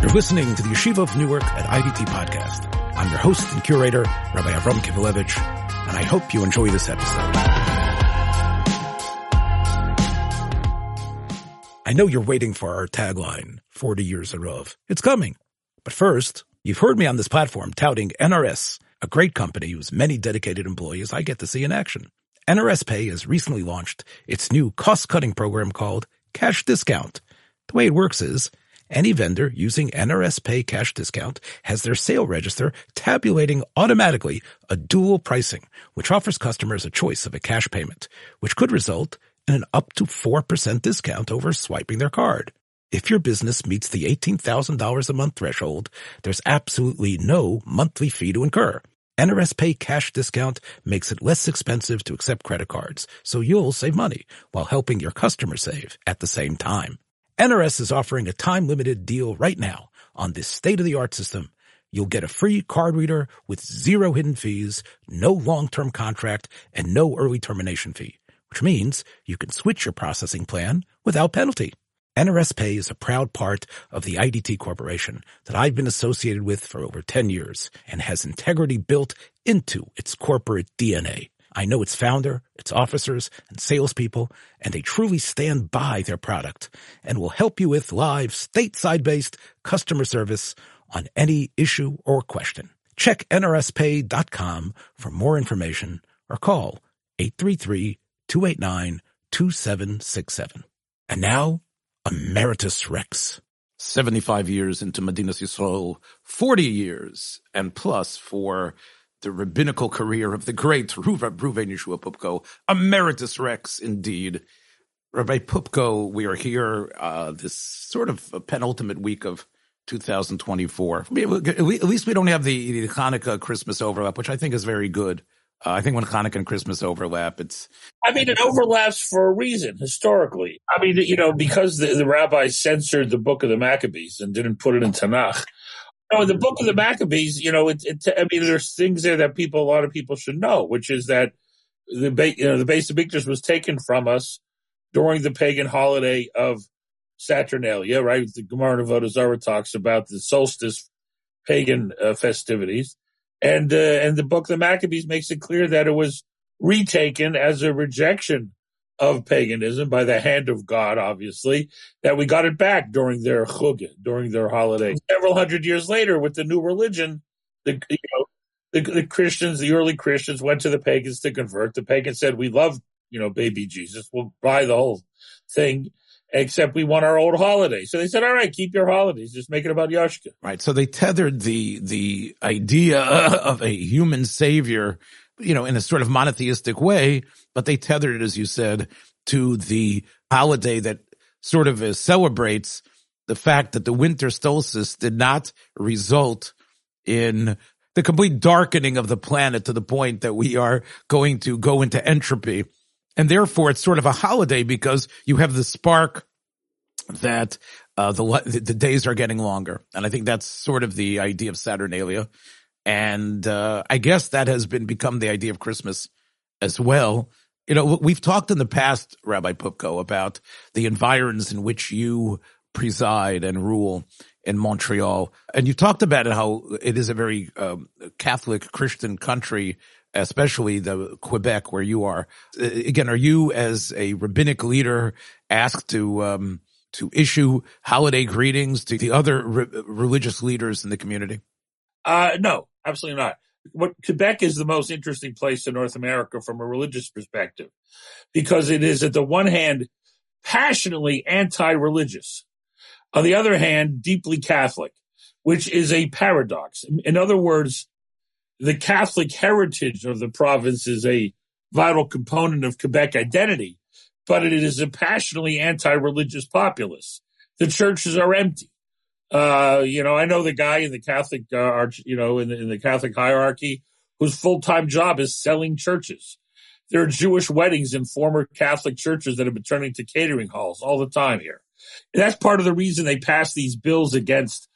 You're listening to the Yeshiva of Newark at IDT podcast. I'm your host and curator, Rabbi Avram Kivelevitz, and I hope you enjoy this episode. I know you're waiting for our tagline, 40 years of It's coming. But first, you've heard me on this platform touting NRS, a great company whose many dedicated employees I get to see in action. NRS Pay has recently launched its new cost-cutting program called Cash Discount. The way it works is any vendor using NRS Pay Cash Discount has their sale register tabulating automatically a dual pricing, which offers customers a choice of a cash payment, which could result in an up to 4% discount over swiping their card. If your business meets the $18,000 a month threshold, there's absolutely no monthly fee to incur. NRS Pay cash discount makes it less expensive to accept credit cards, so you'll save money while helping your customers save at the same time. NRS is offering a time-limited deal right now on this state-of-the-art system. You'll get a free card reader with zero hidden fees, no long-term contract, and no early termination fee, which means you can switch your processing plan without penalty. NRS Pay is a proud part of the IDT Corporation that I've been associated with for over 10 years and has integrity built into its corporate DNA. I know its founder, its officers, and salespeople, and they truly stand by their product and will help you with live stateside-based customer service on any issue or question. Check nrspay.com for more information or call 833-289-2767. And now, Emeritus Rex. 75 years into Medinas Yisrael, 40 years and plus for the rabbinical career of the great Ruva Ruven Yeshua Poupko, Emeritus Rex indeed. Rabbi Poupko, we are here uh, this sort of penultimate week of 2024. At least we don't have the, the Hanukkah Christmas overlap, which I think is very good. Uh, I think when Hanukkah and Christmas overlap, it's. I mean, it overlaps for a reason historically. I mean, you know, because the, the rabbis censored the book of the Maccabees and didn't put it in Tanakh. Know, in the book of the Maccabees, you know, it, it, I mean, there's things there that people, a lot of people should know, which is that the, you know, the Beis HaMikdash was taken from us during the pagan holiday of Saturnalia, right? The Gemara Avodah talks about the solstice pagan uh, festivities and uh, and the book of the Maccabees makes it clear that it was retaken as a rejection of paganism by the hand of God, obviously, that we got it back during their chug, during their holiday. Several hundred years later, with the new religion, the you know the, the Christians, the early Christians, went to the pagans to convert. The pagans said, "We love you know baby Jesus. We'll buy the whole thing." except we want our old holiday. So they said, all right, keep your holidays. Just make it about Yashka. Right. So they tethered the, the idea of a human savior, you know, in a sort of monotheistic way, but they tethered it, as you said, to the holiday that sort of uh, celebrates the fact that the winter solstice did not result in the complete darkening of the planet to the point that we are going to go into entropy. And therefore it's sort of a holiday because you have the spark that uh, the the days are getting longer, and I think that's sort of the idea of Saturnalia, and uh, I guess that has been become the idea of Christmas as well. You know, we've talked in the past, Rabbi Poupko, about the environs in which you preside and rule in Montreal, and you talked about it how it is a very um, Catholic Christian country especially the Quebec where you are. Uh, again, are you as a rabbinic leader asked to um, to issue holiday greetings to the other re- religious leaders in the community? Uh, no, absolutely not. What Quebec is the most interesting place in North America from a religious perspective, because it is at the one hand passionately anti-religious, on the other hand deeply Catholic, which is a paradox. In other words, the Catholic heritage of the province is a vital component of Quebec identity, but it is a passionately anti-religious populace. The churches are empty. Uh, you know, I know the guy in the Catholic, uh, arch, you know, in the, in the Catholic hierarchy whose full-time job is selling churches. There are Jewish weddings in former Catholic churches that have been turning to catering halls all the time here. And that's part of the reason they passed these bills against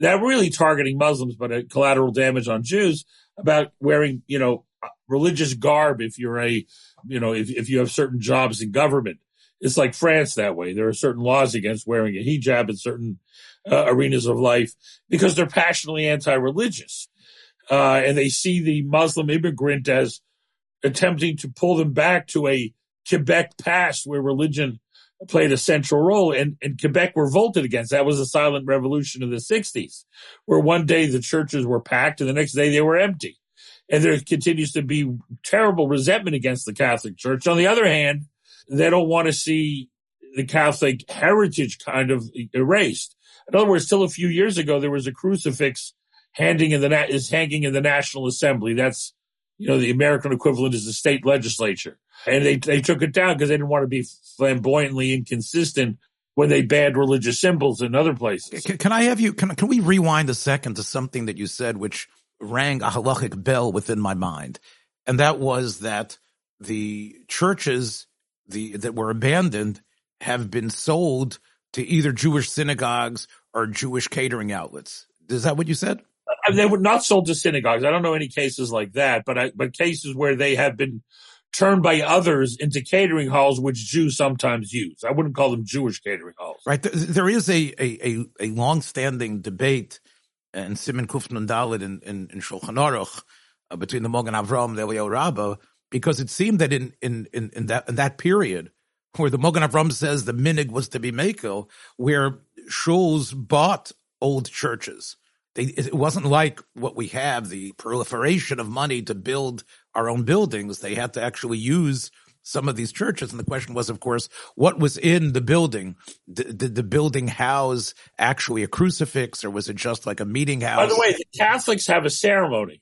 that really targeting Muslims, but a collateral damage on Jews about wearing, you know, religious garb if you're a, you know, if, if you have certain jobs in government. It's like France that way. There are certain laws against wearing a hijab in certain uh, arenas of life because they're passionately anti-religious. Uh, and they see the Muslim immigrant as attempting to pull them back to a Quebec past where religion played a central role and, and Quebec revolted against. That was a silent revolution of the 60s, where one day the churches were packed and the next day they were empty. And there continues to be terrible resentment against the Catholic Church. On the other hand, they don't want to see the Catholic heritage kind of erased. In other words, still a few years ago, there was a crucifix hanging in the is hanging in the National Assembly. That's you know the American equivalent is the state legislature, and they they took it down because they didn't want to be flamboyantly inconsistent when they banned religious symbols in other places. Can, can I have you? Can can we rewind a second to something that you said, which rang a halachic bell within my mind, and that was that the churches the that were abandoned have been sold to either Jewish synagogues or Jewish catering outlets. Is that what you said? Uh, they were not sold to synagogues. I don't know any cases like that, but I, but cases where they have been turned by others into catering halls, which Jews sometimes use. I wouldn't call them Jewish catering halls. Right. There is a a a, a long-standing debate in Simon Kufnun Dalit in, in, in Shulchan Aruch uh, between the Mogen Avram and the Eliyahu Rabbah, because it seemed that in in in, in that in that period where the Mogen Avram says the minhag was to be makel, where shuls bought old churches. They, it wasn't like what we have, the proliferation of money to build our own buildings. They had to actually use some of these churches. And the question was, of course, what was in the building? Did, did the building house actually a crucifix or was it just like a meeting house? By the way, the Catholics have a ceremony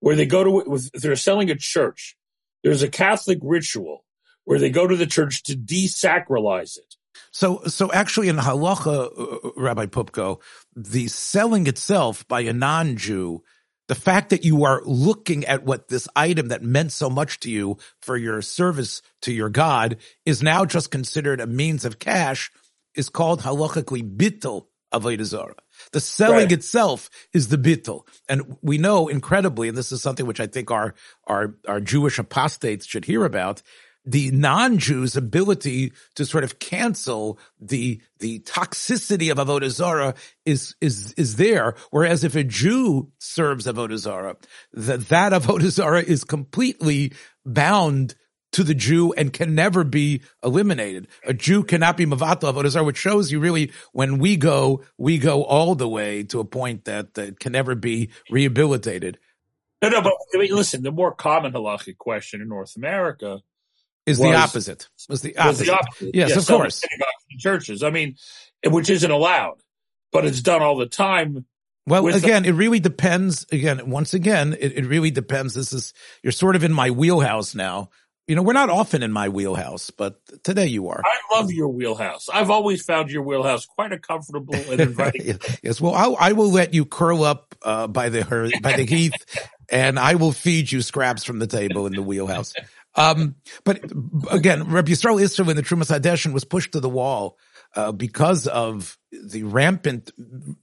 where they go to, they're selling a church, there's a Catholic ritual where they go to the church to desacralize it. So, so actually in halacha, uh, Rabbi Poupko, the selling itself by a non-Jew, the fact that you are looking at what this item that meant so much to you for your service to your God is now just considered a means of cash is called halachically bittel avodah. The selling right. itself is the bittel. And we know incredibly, and this is something which I think our, our, our Jewish apostates should hear about, the non-Jews' ability to sort of cancel the the toxicity of avodah zarah is is is there. Whereas if a Jew serves avodah zarah, that that avodah zarah is completely bound to the Jew and can never be eliminated. A Jew cannot be mavatal avodah zarah, which shows you really when we go, we go all the way to a point that, that can never be rehabilitated. No, no, but I mean, listen, the more common halachic question in North America is was, the opposite. Was the opposite. Was the opposite. Yes, yes of course. churches. I mean, which isn't allowed, but it's done all the time. Well, again, the- it really depends. Again, once again, it, it really depends. This is, you're sort of in my wheelhouse now. You know, we're not often in my wheelhouse, but today you are. I love your wheelhouse. I've always found your wheelhouse quite a comfortable and inviting. yes. Well, I'll, I will let you curl up uh, by the by the heath, and I will feed you scraps from the table in the wheelhouse. Um, but again, Rabbi Yisrael Isserlein the Trumas Hadeshen was pushed to the wall uh, because of the rampant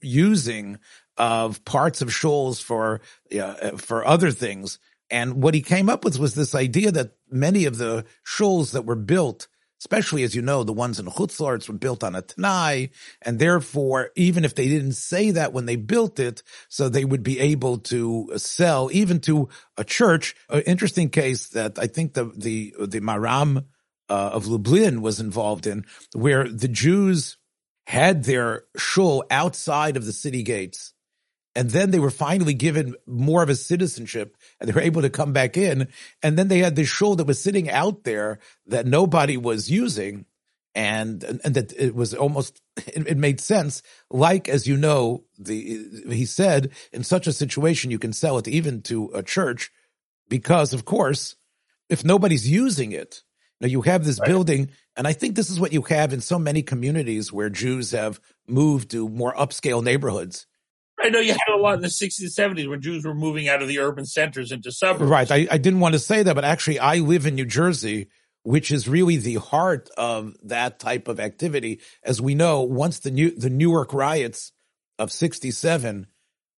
using of parts of shuls for uh, for other things. And what he came up with was this idea that many of the shuls that were built especially as you know, the ones in Chutz La'aretz were built on a Tanai, and therefore, even if they didn't say that when they built it, so they would be able to sell even to a church. An interesting case that I think the the the Maram uh, of Lublin was involved in, where the Jews had their shul outside of the city gates and then they were finally given more of a citizenship and they were able to come back in. And then they had this show that was sitting out there that nobody was using. And, and, and that it was almost, it, it, made sense. Like, as you know, the, he said, in such a situation, you can sell it even to a church because of course, if nobody's using it, now you have this right. building, and I think this is what you have in so many communities where Jews have moved to more upscale neighborhoods I know you had a lot in the 60s and 70s when Jews were moving out of the urban centers into suburbs. Right. I, I didn't want to say that, but actually, I live in New Jersey, which is really the heart of that type of activity. As we know, once the new the Newark riots of '67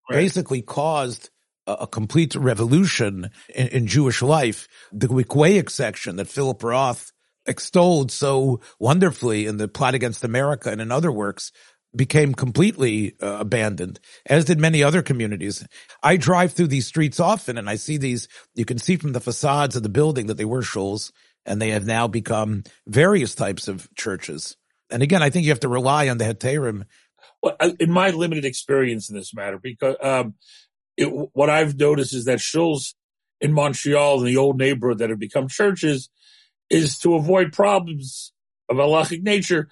right. basically caused a, a, complete revolution in, in Jewish life, the Weequahic section that Philip Roth extolled so wonderfully in the plot against America and in other works became completely uh, abandoned, as did many other communities. I drive through these streets often and I see these, you can see from the facades of the building that they were shuls and they have now become various types of churches. And again, I think you have to rely on the heterim. Well, in my limited experience in this matter, because um, it, what I've noticed is that shuls in Montreal in the old neighborhood that have become churches is to avoid problems of halachic nature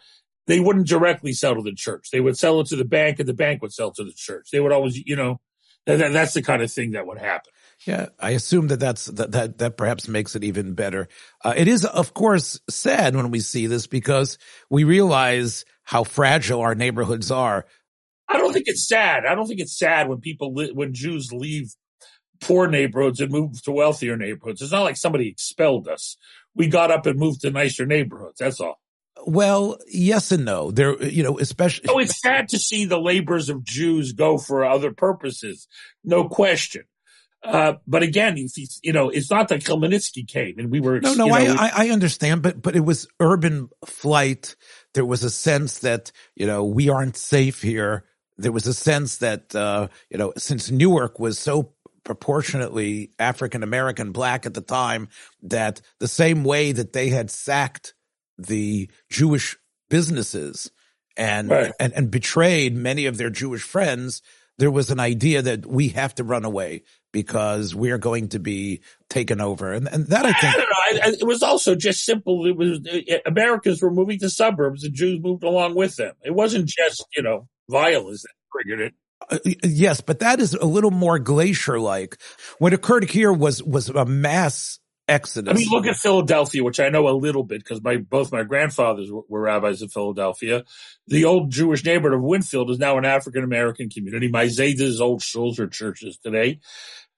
they wouldn't directly sell to the church. They would sell it to the bank and the bank would sell to the church. They would always, you know, that, that's the kind of thing that would happen. Yeah, I assume that that's that that, that perhaps makes it even better. Uh, it is, of course, sad when we see this because we realize how fragile our neighborhoods are. I don't think it's sad. I don't think it's sad when people li- when Jews leave poor neighborhoods and move to wealthier neighborhoods. It's not like somebody expelled us. We got up and moved to nicer neighborhoods. That's all. Well, yes and no. There, you know, especially. Oh, it's sad to see the labors of Jews go for other purposes, no question. Uh, but again, you know, it's not that Khmelnytsky came and we were. No, no, you know, I, I understand, but but it was urban flight. There was a sense that you know we aren't safe here. There was a sense that uh, you know since Newark was so proportionately African American black at the time that the same way that they had sacked the Jewish businesses and, right. and, and betrayed many of their Jewish friends, there was an idea that we have to run away because we are going to be taken over. And, and that I think. I don't know. It was also just simple. It was it, Americans were moving to suburbs and Jews moved along with them. It wasn't just, you know, violence that triggered it. Uh, yes, but that is a little more glacier like. What occurred here was was a mass Exodus. I mean, look at Philadelphia, which I know a little bit because my both my grandfathers were, were, rabbis in Philadelphia. The old Jewish neighborhood of Wynnefield is now an African American community. My Zayda's old schools are churches today.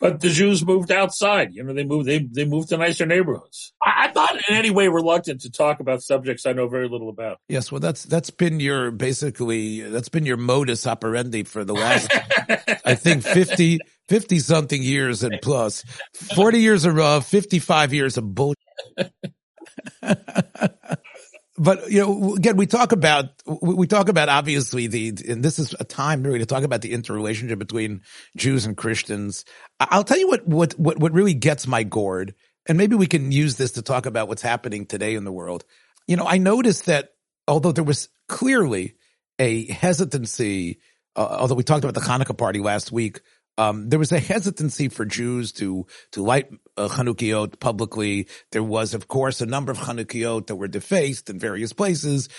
But the Jews moved outside. You know, they moved, they, they moved to nicer neighborhoods. I, am not in any way reluctant to talk about subjects I know very little about. Yes. Well, that's, that's been your, basically, that's been your modus operandi for the last, I think 50, 50 something years and plus 40 years of 55 years of bullshit. but you know, again, we talk about we talk about obviously the, and this is a time really to talk about the interrelationship between Jews and Christians. I'll tell you what what what what really gets my gourd, and maybe we can use this to talk about what's happening today in the world. You know, I noticed that although there was clearly a hesitancy, uh, although we talked about the Hanukkah party last week um, there was a hesitancy for Jews to to light uh, Chanukiot publicly. There was, of course, a number of Chanukiot that were defaced in various places.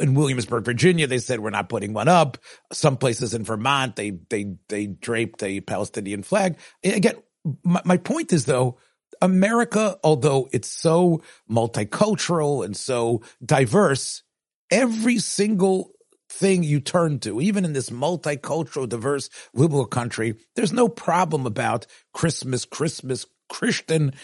In Williamsburg, Virginia, they said we're not putting one up. Some places in Vermont, they they they draped a Palestinian flag. Again, my, my point is though, America, although it's so multicultural and so diverse, every single thing you turn to, even in this multicultural, diverse, liberal country, there's no problem about Christmas, Christmas, Christian.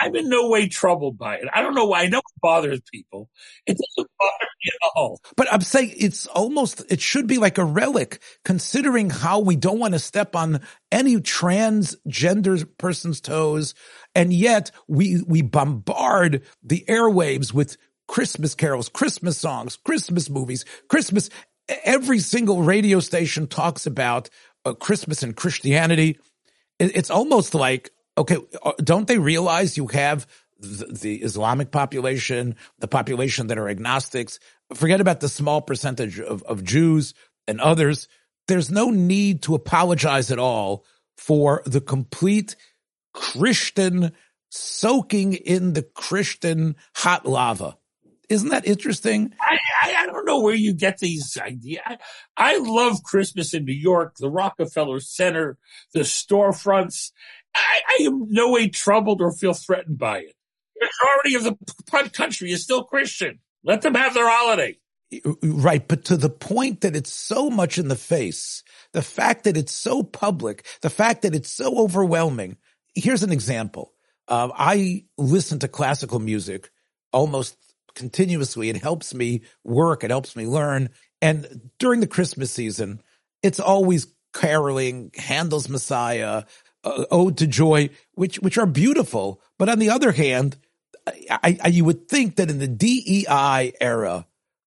I, am in no way troubled by it. I don't know why. I know it bothers people. It doesn't bother me at all. But I'm saying it's almost, it should be like a relic, considering how we don't want to step on any transgender person's toes. And yet we, we bombard the airwaves with Christmas carols, Christmas songs, Christmas movies, Christmas. Every single radio station talks about uh, Christmas and Christianity. It's almost like, okay, uh, don't they realize you have the, the Islamic population, the population that are agnostics? Forget about the small percentage of, of Jews and others. There's no need to apologize at all for the complete Christian soaking in the Christian hot lava. Isn't that interesting? I, I, I, don't know where you get these ideas. I, I, love Christmas in New York, the Rockefeller Center, the storefronts. I, I am no way troubled or feel threatened by it. The majority of the country is still Christian. Let them have their holiday. Right. But to the point that it's so much in the face, the fact that it's so public, the fact that it's so overwhelming. Here's an example. Uh, I listen to classical music almost continuously. It helps me work. It helps me learn. And during the Christmas season, it's always caroling, Handel's Messiah, uh, Ode to Joy, which, which are beautiful. But on the other hand, I, I, you would think that in the DEI era,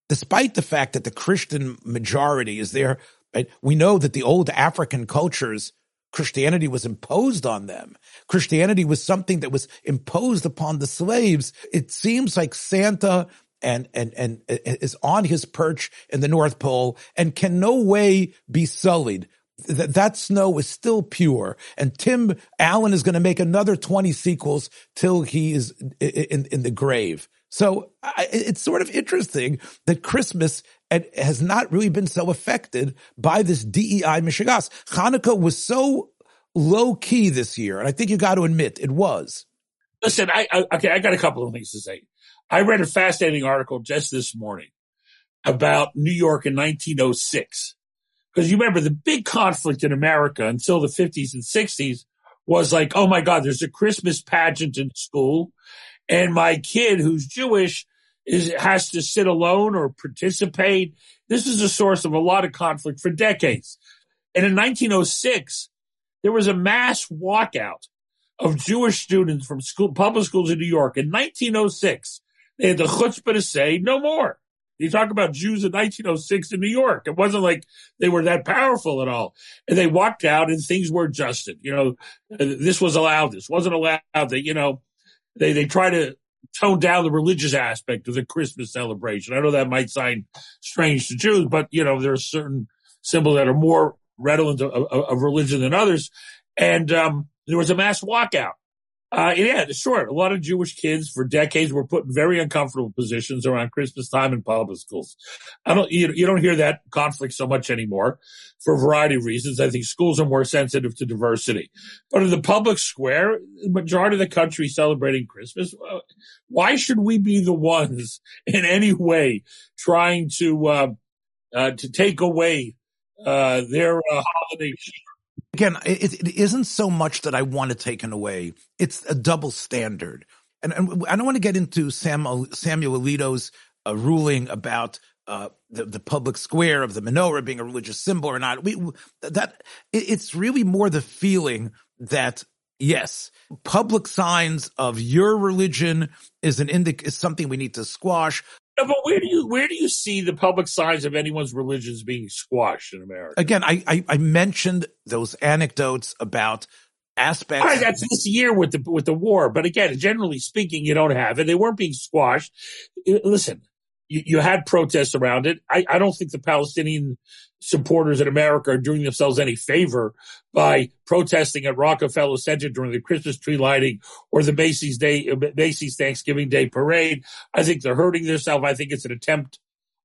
despite the fact that the Christian majority is there, right, we know that the old African cultures, Christianity was imposed on them. Christianity was something that was imposed upon the slaves. It seems like Santa and and and uh, is on his perch in the North Pole and can no way be sullied. That that snow is still pure, and Tim Allen is going to make another twenty sequels till he is in in the grave. So I, it's sort of interesting that Christmas has not really been so affected by this DEI Mishigas. Hanukkah was so low key this year, and I think you got to admit it was. Listen, I, I okay, I got a couple of things to say. I read a fascinating article just this morning about New York in 1906. Because you remember the big conflict in America until the 50s and 60s was like, oh my God, there's a Christmas pageant in school. And my kid who's Jewish is, has to sit alone or participate. This is a source of a lot of conflict for decades. And in 1906, there was a mass walkout of Jewish students from school, public schools in New York in 1906 they had the chutzpah to say no more. You talk about Jews in 1906 in New York. It wasn't like they were that powerful at all. And they walked out and things were adjusted. You know, this was allowed. This wasn't allowed. That, you know, they, they try to tone down the religious aspect of the Christmas celebration. I know that might sound strange to Jews, but you know, there are certain symbols that are more redolent of, of, of religion than others. And, um, there was a mass walkout. Uh, yeah, sure. A lot of Jewish kids for decades were put in very uncomfortable positions around Christmas time in public schools. I don't, you, you don't hear that conflict so much anymore for a variety of reasons. I think schools are more sensitive to diversity. But in the public square, the majority of the country celebrating Christmas, uh, why should we be the ones in any way trying to, uh, uh to take away, uh, their uh, holiday again, it, it isn't so much that I want to take it away. It's a double standard. And, and I don't want to get into Sam, Samuel Alito's uh, ruling about uh, the, the public square of the menorah being a religious symbol or not. We, that it, it's really more the feeling that yes, public signs of your religion is an indic is something we need to squash. No, but where do you where do you see the public signs of anyone's religions being squashed in America? Again, I I, I mentioned those anecdotes about aspects. Right, that's this year with the with the war, but again, generally speaking, you don't have it. They weren't being squashed. Listen, you, you had protests around it. I, I don't think the Palestinian supporters in America are doing themselves any favor by protesting at Rockefeller Center during the Christmas tree lighting or the Macy's Day, Macy's Thanksgiving Day parade. I think they're hurting themselves. I think it's an attempt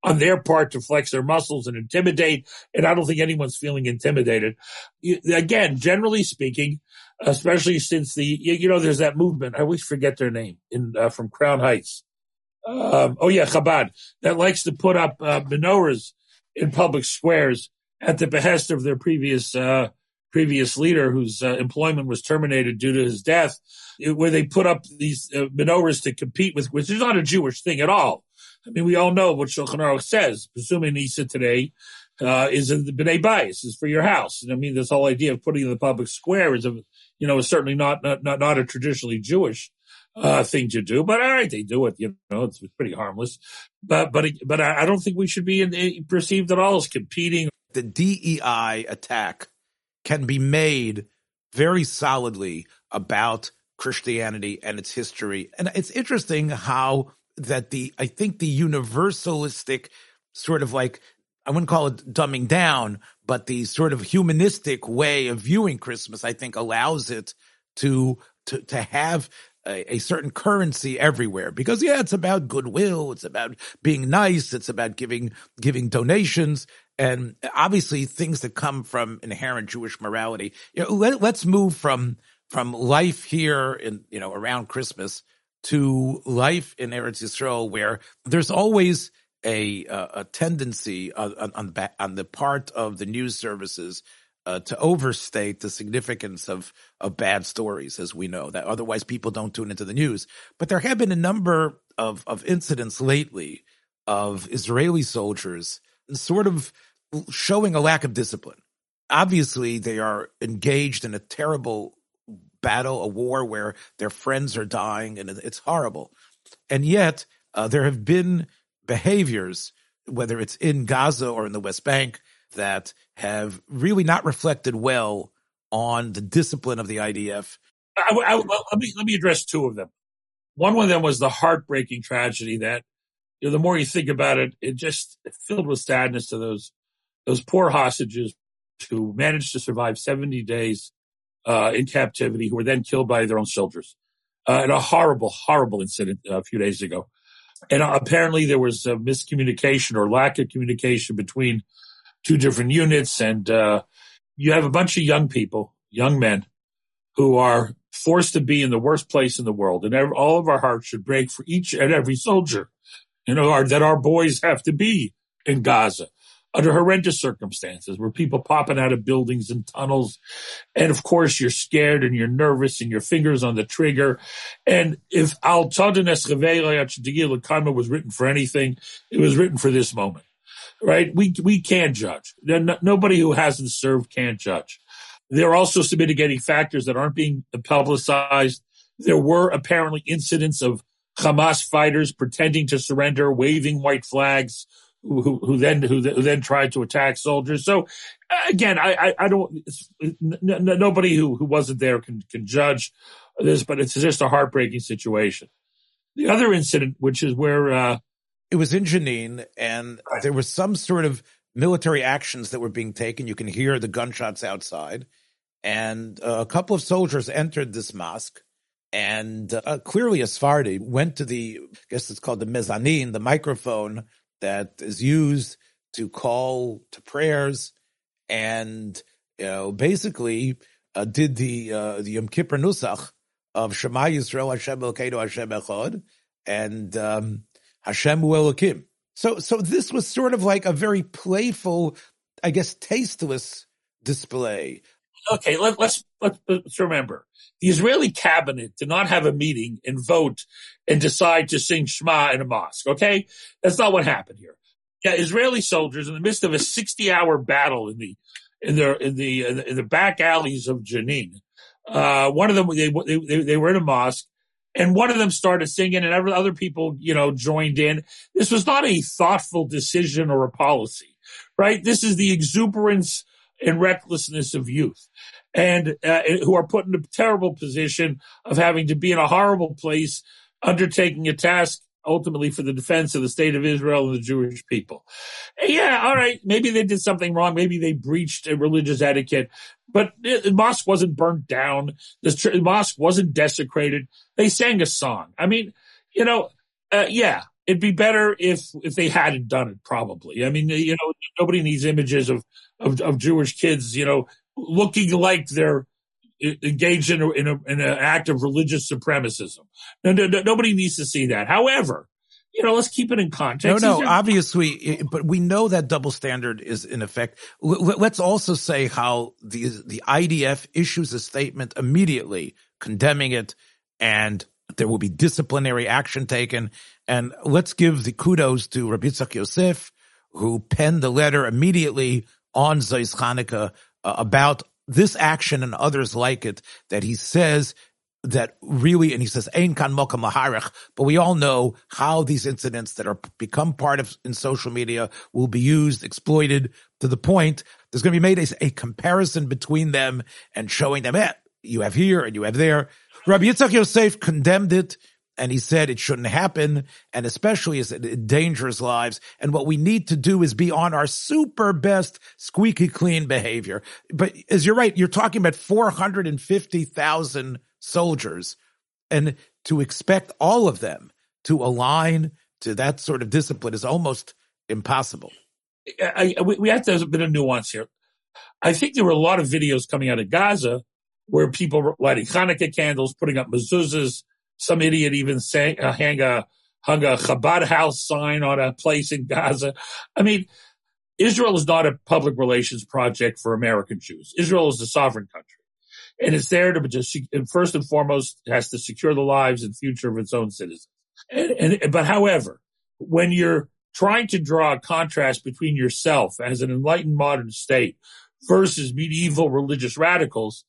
on their part to flex their muscles and intimidate. And I don't think anyone's feeling intimidated. Again, generally speaking, especially since the, you know, there's that movement. I always forget their name in, uh, from Crown Heights um, oh yeah, Chabad, that likes to put up uh, menorahs in public squares at the behest of their previous uh, previous leader, whose uh, employment was terminated due to his death, where they put up these uh, menorahs to compete with, which is not a Jewish thing at all. I mean, we all know what Shulchan Aruch says. Pirsumei nisa today uh, is in the B'nai Bayis, is for your house. And I mean, this whole idea of putting in the public square is, a, you know, is certainly not, not, not, not a traditionally Jewish uh, thing to do. But all right, they do it. You know, it's, pretty harmless. But but but I, don't think we should be in, perceived at all as competing. The DEI attack can be made very solidly about Christianity and its history, and it's interesting how that the I think the universalistic sort of like I wouldn't call it dumbing down, but the sort of humanistic way of viewing Christmas, I think allows it to to to have a, a, certain currency everywhere because yeah, it's about goodwill. It's about being nice. It's about giving, giving donations and obviously things that come from inherent Jewish morality. You know, let, let's move from, from life here in, you know, around Christmas to life in Eretz Yisrael where there's always a, a tendency on, on, on the part of the news services uh, to overstate the significance of of bad stories, as we know that otherwise people don't tune into the news. But there have been a number of of incidents lately of Israeli soldiers sort of showing a lack of discipline. Obviously, they are engaged in a terrible battle, a war where their friends are dying, and it's horrible. And yet, uh, there have been behaviors, whether it's in Gaza or in the West Bank, that have really not reflected well on the discipline of the IDF. I, I, let me let me address two of them. One of them was the heartbreaking tragedy that, you know, the more you think about it, it just filled with sadness to those those poor hostages who managed to survive 70 days uh, in captivity, who were then killed by their own soldiers. Uh, in a horrible, horrible incident a few days ago. And apparently there was a miscommunication or lack of communication between two different units. And uh, you have a bunch of young people, young men, who are forced to be in the worst place in the world. And all of our hearts should break for each and every soldier, you know, our, that our boys have to be in Gaza under horrendous circumstances where people popping out of buildings and tunnels. And of course, you're scared and you're nervous and your fingers on the trigger. And if Al Tadanes was written for anything, it was written for this moment, right? We, we can't judge. Nobody who hasn't served can't judge. There are also some mitigating factors that aren't being publicized. There were apparently incidents of Hamas fighters pretending to surrender, waving white flags, who, who then who, then tried to attack soldiers. So again, I, I, I don't. N- nobody who, who wasn't there can can judge this, but it's just a heartbreaking situation. The other incident, which is where uh, it was in Jenin, and there was some sort of military actions that were being taken. You can hear the gunshots outside, and uh, a couple of soldiers entered this mosque. And uh, clearly, a Sephardi went to the, I guess it's called the mezzanine, the microphone that is used to call to prayers and you know basically uh, did the uh, the Yom Kippur Nusach of Shema Yisrael Hashem Elokeinu Hashem Echad and um, Hashem Elokim. So so this was sort of like a very playful, I guess, tasteless display. Okay, let, let's let's, let's remember the Israeli cabinet did not have a meeting and vote and decide to sing Shema in a mosque. Okay. That's not what happened here. Yeah. Israeli soldiers in the midst of a 60 hour battle in the, in the, in the, in the back alleys of Jenin. Uh, one of them, they, they, they were in a mosque and one of them started singing and other people, you know, joined in. This was not a thoughtful decision or a policy, right? This is the exuberance and recklessness of youth and uh, who are put in a terrible position of having to be in a horrible place, undertaking a task ultimately for the defense of the state of Israel and the Jewish people. Yeah, all right, maybe they did something wrong. Maybe they breached a religious etiquette, but the mosque wasn't burnt down. The mosque wasn't desecrated. They sang a song. I mean, you know, uh, yeah, it'd be better if if they hadn't done it. Probably. I mean, you know, nobody needs images of of, of Jewish kids, you know, looking like they're engaged in, a, in, a, in an act of religious supremacism. No, no, no, nobody needs to see that. However, you know, let's keep it in context. No, no, obviously, but we know that double standard is in effect. Let's also say how the the IDF issues a statement immediately condemning it, and there will be disciplinary action taken. And let's give the kudos to Rabbi Yitzchak Yosef, who penned the letter immediately on Zos Chanukah uh, about this action and others like it that he says that really, and he says, Ein kan but we all know how these incidents that are become part of in social media will be used, exploited to the point there's going to be made a, a comparison between them and showing them, eh, you have here and you have there. Rabbi Yitzchak Yosef condemned it and he said it shouldn't happen, and especially as it endangers lives. And what we need to do is be on our super best squeaky clean behavior. But as you're right, you're talking about 450,000 soldiers, and to expect all of them to align to that sort of discipline is almost impossible. I, I, we have to have a bit of nuance here. I think there were a lot of videos coming out of Gaza where people were lighting Hanukkah candles, putting up mezuzahs, some idiot even sang, uh, hang a, hung a Chabad house sign on a place in Gaza. I mean, Israel is not a public relations project for American Jews. Israel is a sovereign country. And it's there to just, first and foremost, has to secure the lives and future of its own citizens. And, and, but however, when you're trying to draw a contrast between yourself as an enlightened modern state versus medieval religious radicals,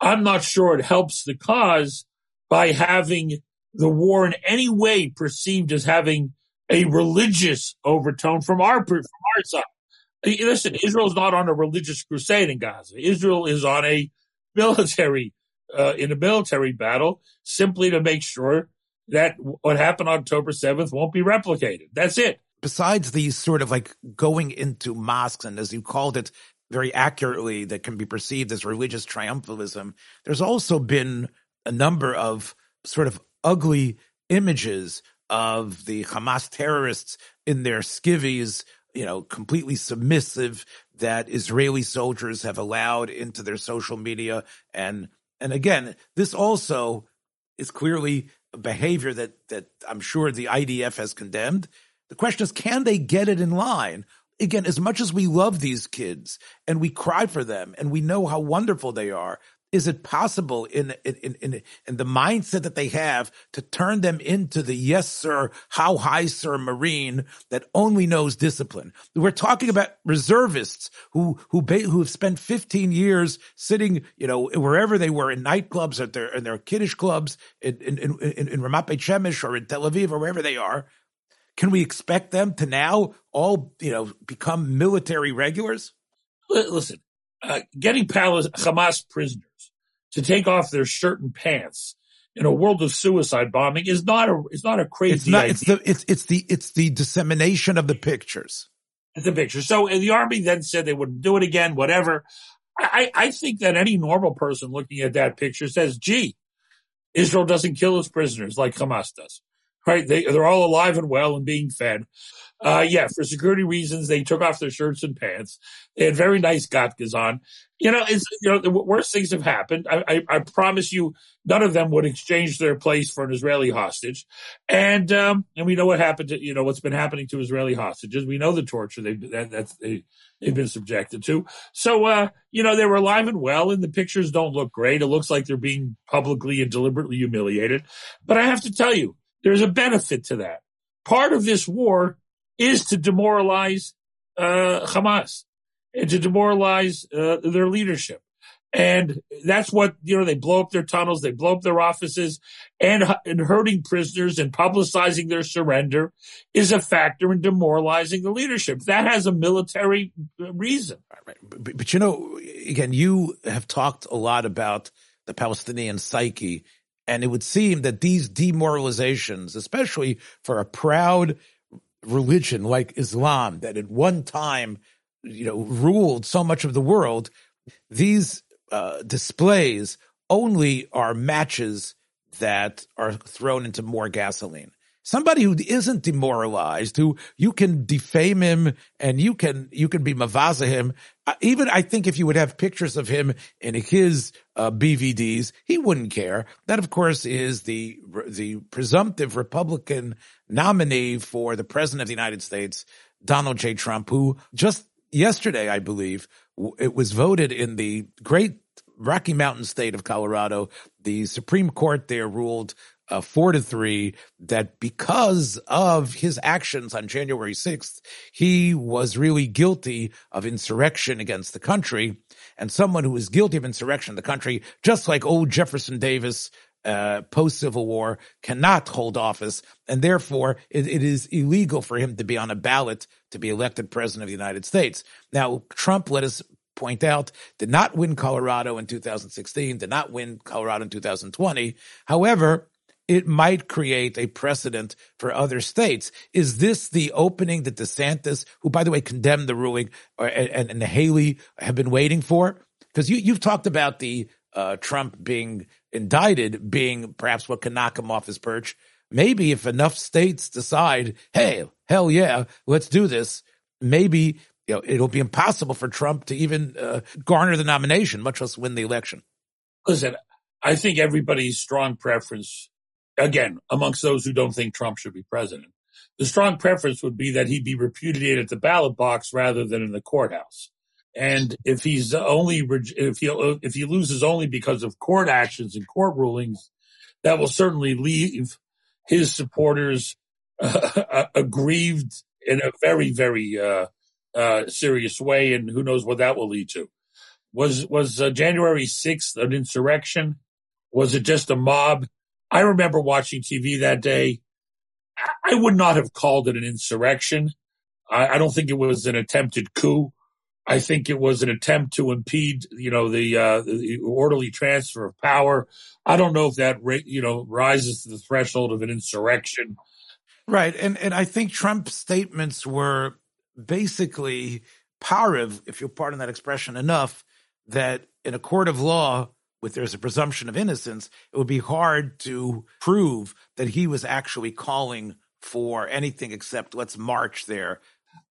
I'm not sure it helps the cause by having the war in any way perceived as having a religious overtone from our from our side. Listen, Israel's not on a religious crusade in Gaza. Israel is on a military uh, in a military battle simply to make sure that what happened on October 7th won't be replicated. That's it. Besides these sort of like going into mosques and as you called it very accurately that can be perceived as religious triumphalism, there's also been a number of sort of ugly images of the Hamas terrorists in their skivvies, you know, completely submissive that Israeli soldiers have allowed into their social media. And, and again, this also is clearly behavior that, that I'm sure the IDF has condemned. The question is, can they get it in line? Again, as much as we love these kids and we cry for them and we know how wonderful they are, is it possible in, in, in, in, the mindset that they have to turn them into the yes, sir, how high, sir Marine that only knows discipline? We're talking about reservists who, who, who have spent 15 years sitting, you know, wherever they were in nightclubs or their, in their kiddush clubs in, in, in, in, Ramat Beit or in Tel Aviv or wherever they are. Can we expect them to now all, you know, become military regulars? Listen, uh, getting Hamas prisoners to take off their shirt and pants in a world of suicide bombing is not a it's not a crazy it's not, idea. It's the it's it's the it's the dissemination of the pictures. It's the picture. So the army then said they wouldn't do it again. Whatever. I, I think that any normal person looking at that picture says, "Gee, Israel doesn't kill its prisoners like Hamas does." Right? They they're all alive and well and being fed. Uh, yeah, for security reasons, they took off their shirts and pants. They had very nice gatkas on. You know, it's, you know, the worst things have happened. I, I, I, promise you, none of them would exchange their place for an Israeli hostage. And, um, and we know what happened to, you know, what's been happening to Israeli hostages. We know the torture they've, that, they, they've been subjected to. So, uh, you know, they were alive and well and the pictures don't look great. It looks like they're being publicly and deliberately humiliated. But I have to tell you, there's a benefit to that. Part of this war is to demoralize uh, Hamas and to demoralize uh, their leadership. And that's what, you know, they blow up their tunnels, they blow up their offices and, and hurting prisoners and publicizing their surrender is a factor in demoralizing the leadership. That has a military reason. Right. But, but you know, again, you have talked a lot about the Palestinian psyche and it would seem that these demoralizations, especially for a proud religion like Islam that at one time, you know, ruled so much of the world, these uh, displays only are matches that are thrown into more gasoline. Somebody who isn't demoralized, who you can defame him and you can you can be mavaza him. Uh, even I think if you would have pictures of him in his uh, BVDs, he wouldn't care. That, of course, is the the presumptive Republican nominee for the president of the United States, Donald J. Trump, who just yesterday, I believe, it was voted in the great Rocky Mountain state of Colorado. The Supreme Court there ruled uh, four to three that because of his actions on January 6th, he was really guilty of insurrection against the country. And someone who is guilty of insurrection in the country, just like old Jefferson Davis, uh, post Civil War cannot hold office, and therefore it, it is illegal for him to be on a ballot to be elected president of the United States. Now, Trump, let us point out, did not win Colorado in 2016, did not win Colorado in 2020. However, it might create a precedent for other states. Is this the opening that DeSantis, who by the way condemned the ruling, or, and, and Haley have been waiting for? Because you, you've talked about the uh, Trump being indicted being perhaps what can knock him off his perch. Maybe if enough states decide, hey, hell yeah, let's do this, maybe you know, it'll be impossible for Trump to even uh, garner the nomination, much less win the election. Listen, I think everybody's strong preference again, amongst those who don't think Trump should be president, the strong preference would be that he be repudiated at the ballot box rather than in the courthouse. And if he's only, if he, if he loses only because of court actions and court rulings, that will certainly leave his supporters uh, aggrieved in a very, very, uh, uh, serious way. And who knows what that will lead to. Was was uh, January sixth an insurrection? Was it just a mob? I remember watching TV that day. I would not have called it an insurrection. I, I don't think it was an attempted coup. I think it was an attempt to impede, you know, the, uh, the orderly transfer of power. I don't know if that, you know, rises to the threshold of an insurrection. Right, and and I think Trump's statements were basically pariv, if you'll pardon that expression, enough that in a court of law, with there's a presumption of innocence, it would be hard to prove that he was actually calling for anything except let's march there.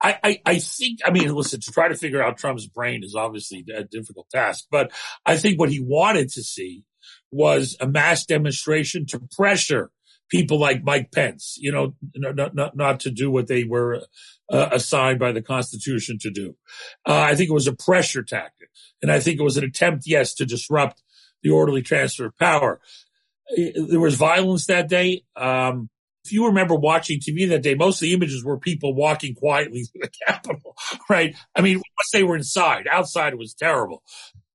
I, I, I think, I mean, listen, to try to figure out Trump's brain is obviously a difficult task, but I think what he wanted to see was a mass demonstration to pressure people like Mike Pence, you know, not, not, not to do what they were uh, assigned by the Constitution to do. Uh, I think it was a pressure tactic. And I think it was an attempt, yes, to disrupt the orderly transfer of power. There was violence that day. Um, if you remember watching TV that day, most of the images were people walking quietly through the Capitol, right? I mean, once they were inside, outside was terrible.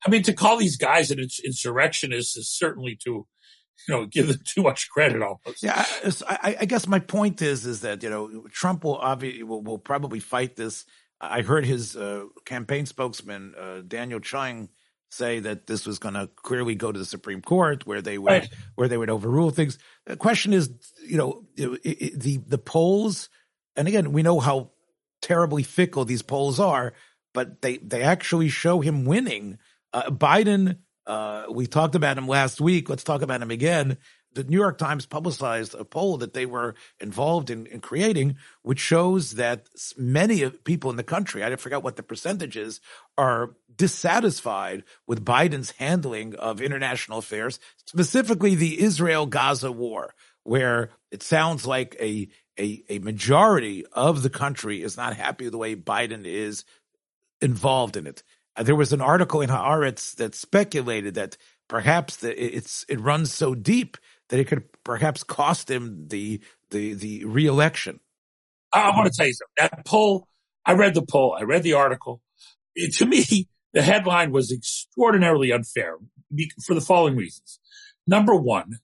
I mean, to call these guys an insurrectionists is certainly to, you know, give them too much credit almost. Yeah, I, I guess my point is, is that you know Trump will obviously will, will probably fight this. I heard his uh, campaign spokesman uh, Daniel Chang say that this was going to clearly go to the Supreme Court, where they would right. where they would overrule things. The question is, you know, it, it, the the polls, and again, we know how terribly fickle these polls are, but they they actually show him winning. Uh, Biden, uh, we talked about him last week. Let's talk about him again the New York Times publicized a poll that they were involved in, in creating, which shows that many people in the country, I forgot what the percentage is, are dissatisfied with Biden's handling of international affairs, specifically the Israel Gaza war, where it sounds like a, a, a majority of the country is not happy with the way Biden is involved in it. Uh, there was an article in Haaretz that speculated that perhaps the, it's it runs so deep that it could perhaps cost him the the the reelection. I want to tell you something. That poll, I read the poll, I read the article. It, to me, the headline was extraordinarily unfair for the following reasons. Number one,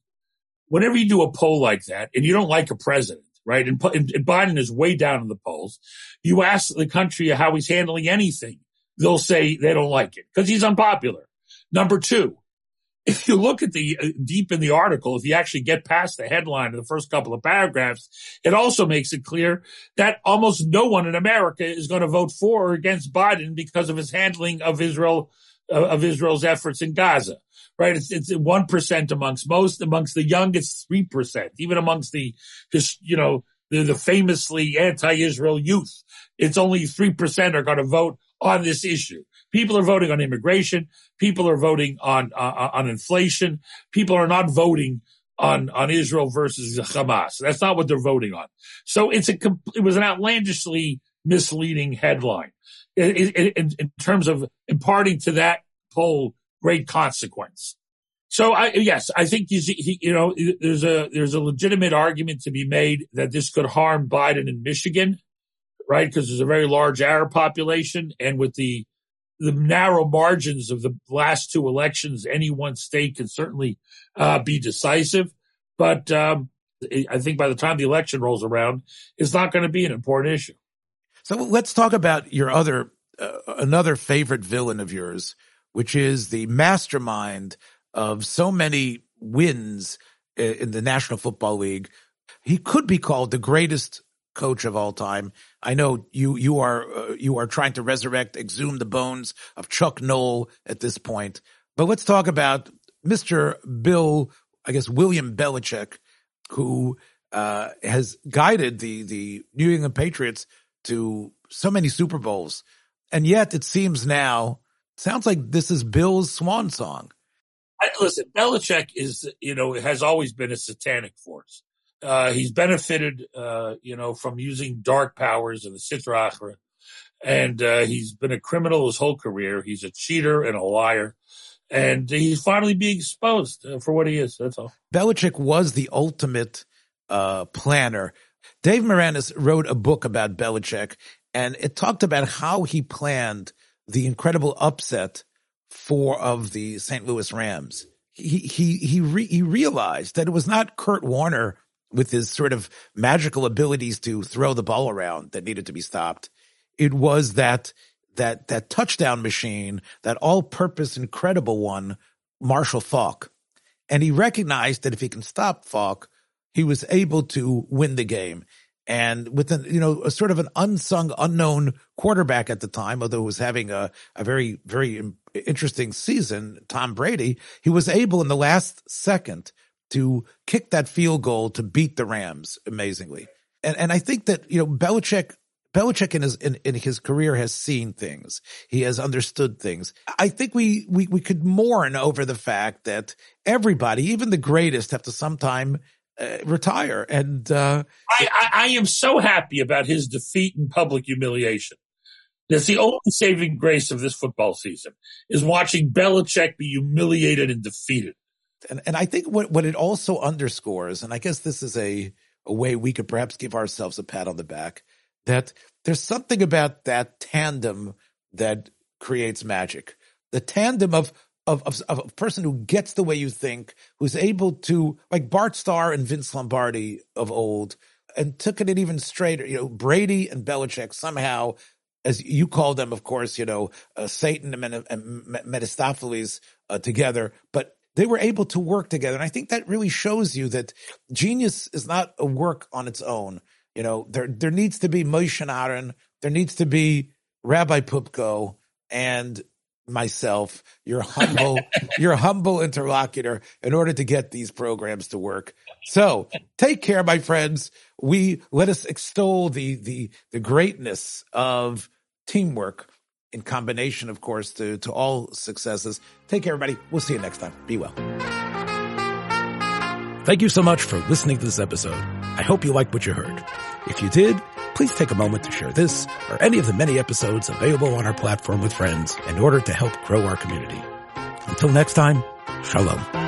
whenever you do a poll like that and you don't like a president, right, and, and Biden is way down in the polls, you ask the country how he's handling anything. They'll say they don't like it because he's unpopular. Number two, if you look at the uh, deep in the article, if you actually get past the headline of the first couple of paragraphs, it also makes it clear that almost no one in America is going to vote for or against Biden because of his handling of Israel, uh, of Israel's efforts in Gaza. Right? It's, it's 1% amongst most, amongst the young, it's 3%, even amongst the, you know, the, the famously anti-Israel youth. It's only 3% are going to vote on this issue. People are voting on immigration. People are voting on uh, uh, on inflation. People are not voting on on Israel versus Hamas. That's not what they're voting on. So it's a it was an outlandishly misleading headline in, in, in terms of imparting to that poll great consequence. So I, yes, I think you, you know, there's a, there's a legitimate argument to be made that this could harm Biden in Michigan, right? Because there's a very large Arab population and with the the narrow margins of the last two elections, any one state can certainly uh, be decisive. But um, I think by the time the election rolls around, it's not going to be an important issue. So let's talk about your other, uh, another favorite villain of yours, which is the mastermind of so many wins in the National Football League. He could be called the greatest coach of all time. I know you you are uh, you are trying to resurrect, exhume the bones of Chuck Noll at this point. But let's talk about Mr. Bill, I guess William Belichick, who uh, has guided the the New England Patriots to so many Super Bowls, and yet it seems now sounds like this is Bill's swan song. I, listen, Belichick is you know has always been a satanic force. Uh, he's benefited, uh, you know, from using dark powers of the Sitra. And uh, he's been a criminal his whole career. He's a cheater and a liar. And he's finally being exposed uh, for what he is. That's all. Belichick was the ultimate uh, planner. Dave Moranis wrote a book about Belichick, and it talked about how he planned the incredible upset for of the St. Louis Rams. He he he re, he realized that it was not Kurt Warner with his sort of magical abilities to throw the ball around that needed to be stopped. It was that that that touchdown machine, that all-purpose incredible one, Marshall Faulk. And he recognized that if he can stop Faulk, he was able to win the game. And with a, you know, a sort of an unsung, unknown quarterback at the time, although he was having a, a very, very interesting season, Tom Brady, he was able in the last second to kick that field goal to beat the Rams amazingly. And, and I think that, you know, Belichick Belichick in his in, in, his career has seen things. He has understood things. I think we, we we could mourn over the fact that everybody, even the greatest, have to sometime uh, retire. And uh, I, I, I am so happy about his defeat and public humiliation. That's the only saving grace of this football season is watching Belichick be humiliated and defeated. And and I think what what it also underscores, and I guess this is a a way we could perhaps give ourselves a pat on the back that there's something about that tandem that creates magic. The tandem of, of, of, of, a person who gets the way you think, who's able to, like Bart Starr and Vince Lombardi of old, and took it even straighter. You know, Brady and Belichick somehow, as you call them, of course, you know, uh, Satan and, and Mephistopheles uh, together, but they were able to work together. And I think that really shows you that genius is not a work on its own. You know, there there needs to be Moshe Aaron, there needs to be Rabbi Poupko and myself, your humble, your humble interlocutor in order to get these programs to work. So take care, my friends. We let us extol the, the, the greatness of teamwork in combination, of course, to, to all successes. Take care, everybody. We'll see you next time. Be well. Thank you so much for listening to this episode. I hope you liked what you heard. If you did, please take a moment to share this or any of the many episodes available on our platform with friends in order to help grow our community. Until next time, shalom.